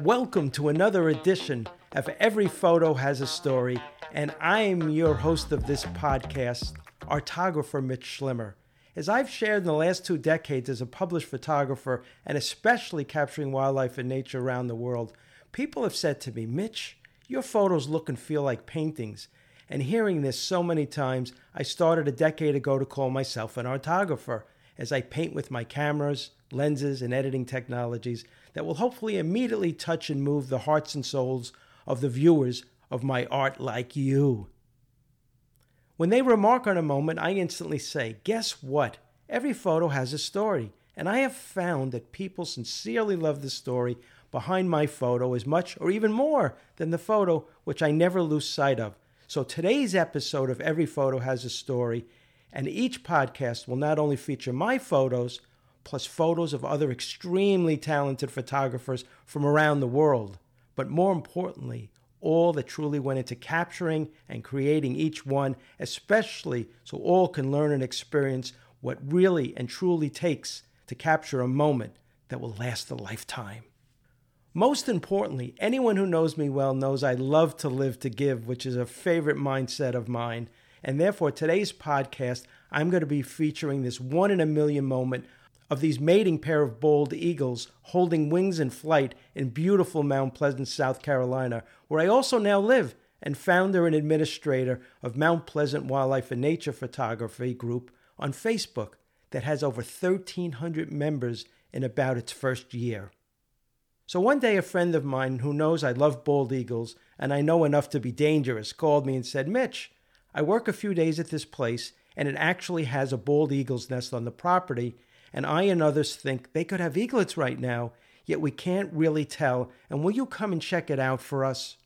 Welcome to another edition of Every Photo Has a Story, and I'm your host of this podcast, artographer Mitch Schlimer. As I've shared in the last two decades as a published photographer and especially capturing wildlife and nature around the world, people have said to me, Mitch, your photos look and feel like paintings. And hearing this so many times, I started a decade ago to call myself an artographer as I paint with my cameras, lenses, and editing technologies that will hopefully immediately touch and move the hearts and souls of the viewers of my art like you. When they remark on a moment, I instantly say, Guess what? Every photo has a story. And I have found that people sincerely love the story behind my photo as much or even more than the photo, which I never lose sight of. So today's episode of Every Photo Has a Story, and each podcast will not only feature my photos, plus photos of other extremely talented photographers from around the world. But more importantly, all that truly went into capturing and creating each one, especially so all can learn and experience what really and truly takes to capture a moment that will last a lifetime. Most importantly, anyone who knows me well knows I love to live to give, which is a favorite mindset of mine. And therefore, today's podcast, I'm going to be featuring this one in a million moment of these mating pair of bald eagles holding wings in flight in beautiful Mount Pleasant, South Carolina, where I also now live and founder and administrator of Mount Pleasant Wildlife and Nature Photography Group on Facebook that has over 1,300 members in about its first year. So one day, a friend of mine who knows I love bald eagles and I know enough to be dangerous called me and said, Mitch, I work a few days at this place and it actually has a bald eagle's nest on the property and I and others think they could have eaglets right now, yet we can't really tell. And will you come and check it out for us?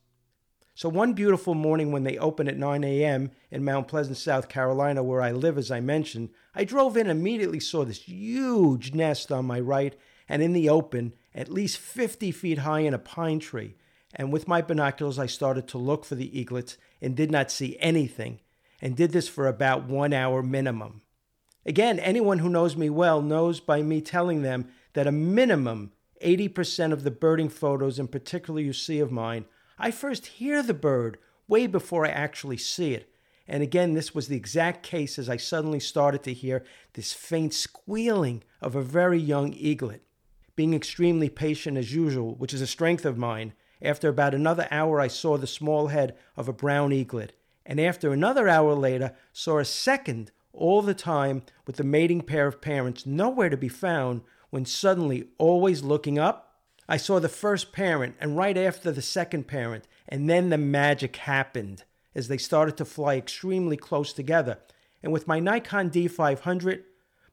So, one beautiful morning when they open at 9 a.m. in Mount Pleasant, South Carolina, where I live, as I mentioned, I drove in and immediately saw this huge nest on my right and in the open, at least 50 feet high in a pine tree. And with my binoculars, I started to look for the eaglets and did not see anything, and did this for about one hour minimum. Again, anyone who knows me well knows by me telling them that a minimum 80% of the birding photos, in particular you see of mine, I first hear the bird way before I actually see it. And again, this was the exact case as I suddenly started to hear this faint squealing of a very young eaglet. Being extremely patient as usual, which is a strength of mine, after about another hour I saw the small head of a brown eaglet, and after another hour later saw a second all the time with the mating pair of parents nowhere to be found when suddenly, always looking up, I saw the first parent and right after the second parent, and then the magic happened as they started to fly extremely close together. And with my Nikon D500,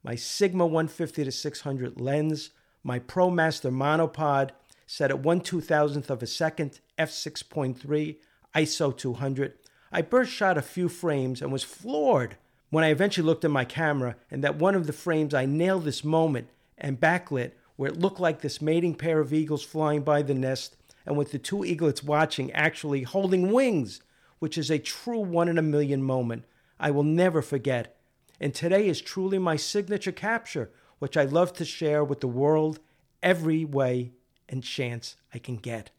my Sigma 150 to 600 lens, my ProMaster monopod set at 1 2000th of a second, f6.3, ISO 200, I burst shot a few frames and was floored when I eventually looked at my camera and that one of the frames I nailed this moment and backlit where it looked like this mating pair of eagles flying by the nest and with the two eaglets watching actually holding wings, which is a true one in a million moment I will never forget. And today is truly my signature capture, which I love to share with the world every way and chance I can get.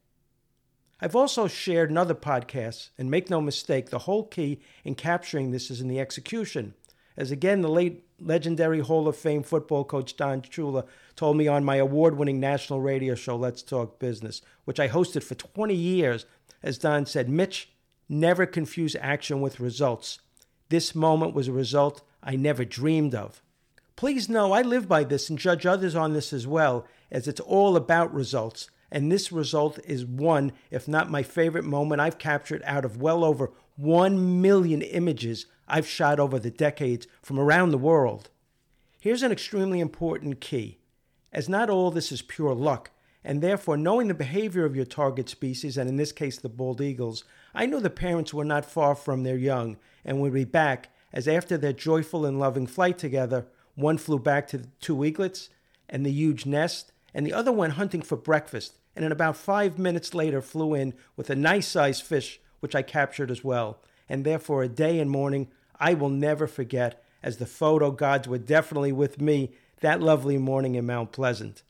I've also shared in other podcasts, and make no mistake, the whole key in capturing this is in the execution. As again, the late legendary Hall of Fame football coach Don Shula told me on my award winning national radio show, Let's Talk Business, which I hosted for 20 years, as Don said, Mitch, never confuse action with results. This moment was a result I never dreamed of. Please know I live by this and judge others on this as well, as it's all about results and this result is one, if not my favorite moment I've captured out of well over 1 million images I've shot over the decades from around the world. Here's an extremely important key, as not all this is pure luck, and therefore knowing the behavior of your target species, and in this case the bald eagles, I knew the parents were not far from their young and would be back, as after their joyful and loving flight together, one flew back to the two eaglets and the huge nest, and the other went hunting for breakfast and in about five minutes later flew in with a nice sized fish, which I captured as well. And therefore, a day and morning I will never forget, as the photo gods were definitely with me that lovely morning in Mount Pleasant.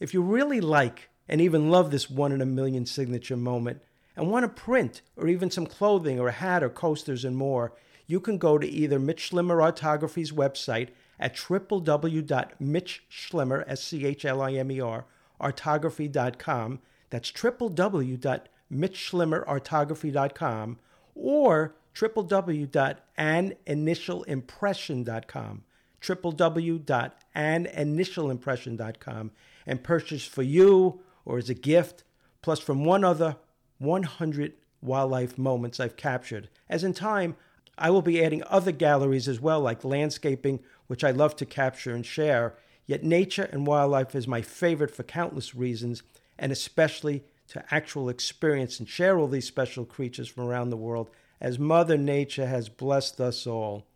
If you really like and even love this one in a million signature moment and want to print or even some clothing or a hat or coasters and more, you can go to either Mitch Schlimer Artography's website at www.mitchschlimer, S-C-H-L-I-M-E-R, artography.com. That's www.mitchschlimerartography.com or www.aninitialimpression.com www.aninitialimpression.com and purchase for you or as a gift, plus from one other 100 wildlife moments I've captured. As in time, I will be adding other galleries as well, like landscaping, which I love to capture and share. Yet nature and wildlife is my favorite for countless reasons, and especially to actual experience and share all these special creatures from around the world, as Mother Nature has blessed us all.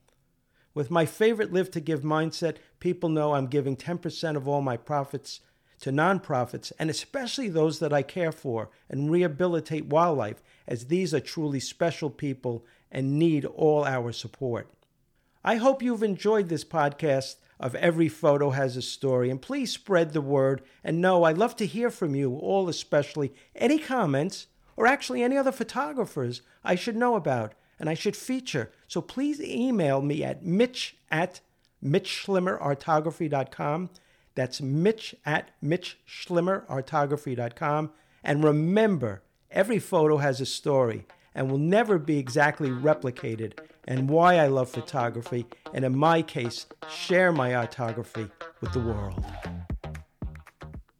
With my favorite Live to Give mindset, people know I'm giving 10% of all my profits to nonprofits, and especially those that I care for and rehabilitate wildlife, as these are truly special people and need all our support. I hope you've enjoyed this podcast of Every Photo Has a Story, and please spread the word. And know I love to hear from you, all especially any comments or actually any other photographers I should know about and I should feature. So please email me at mitch at mitchschlimerartography.com. That's mitch at mitchschlimerartography.com. And remember, every photo has a story and will never be exactly replicated, and why I love photography, and in my case, share my artography with the world.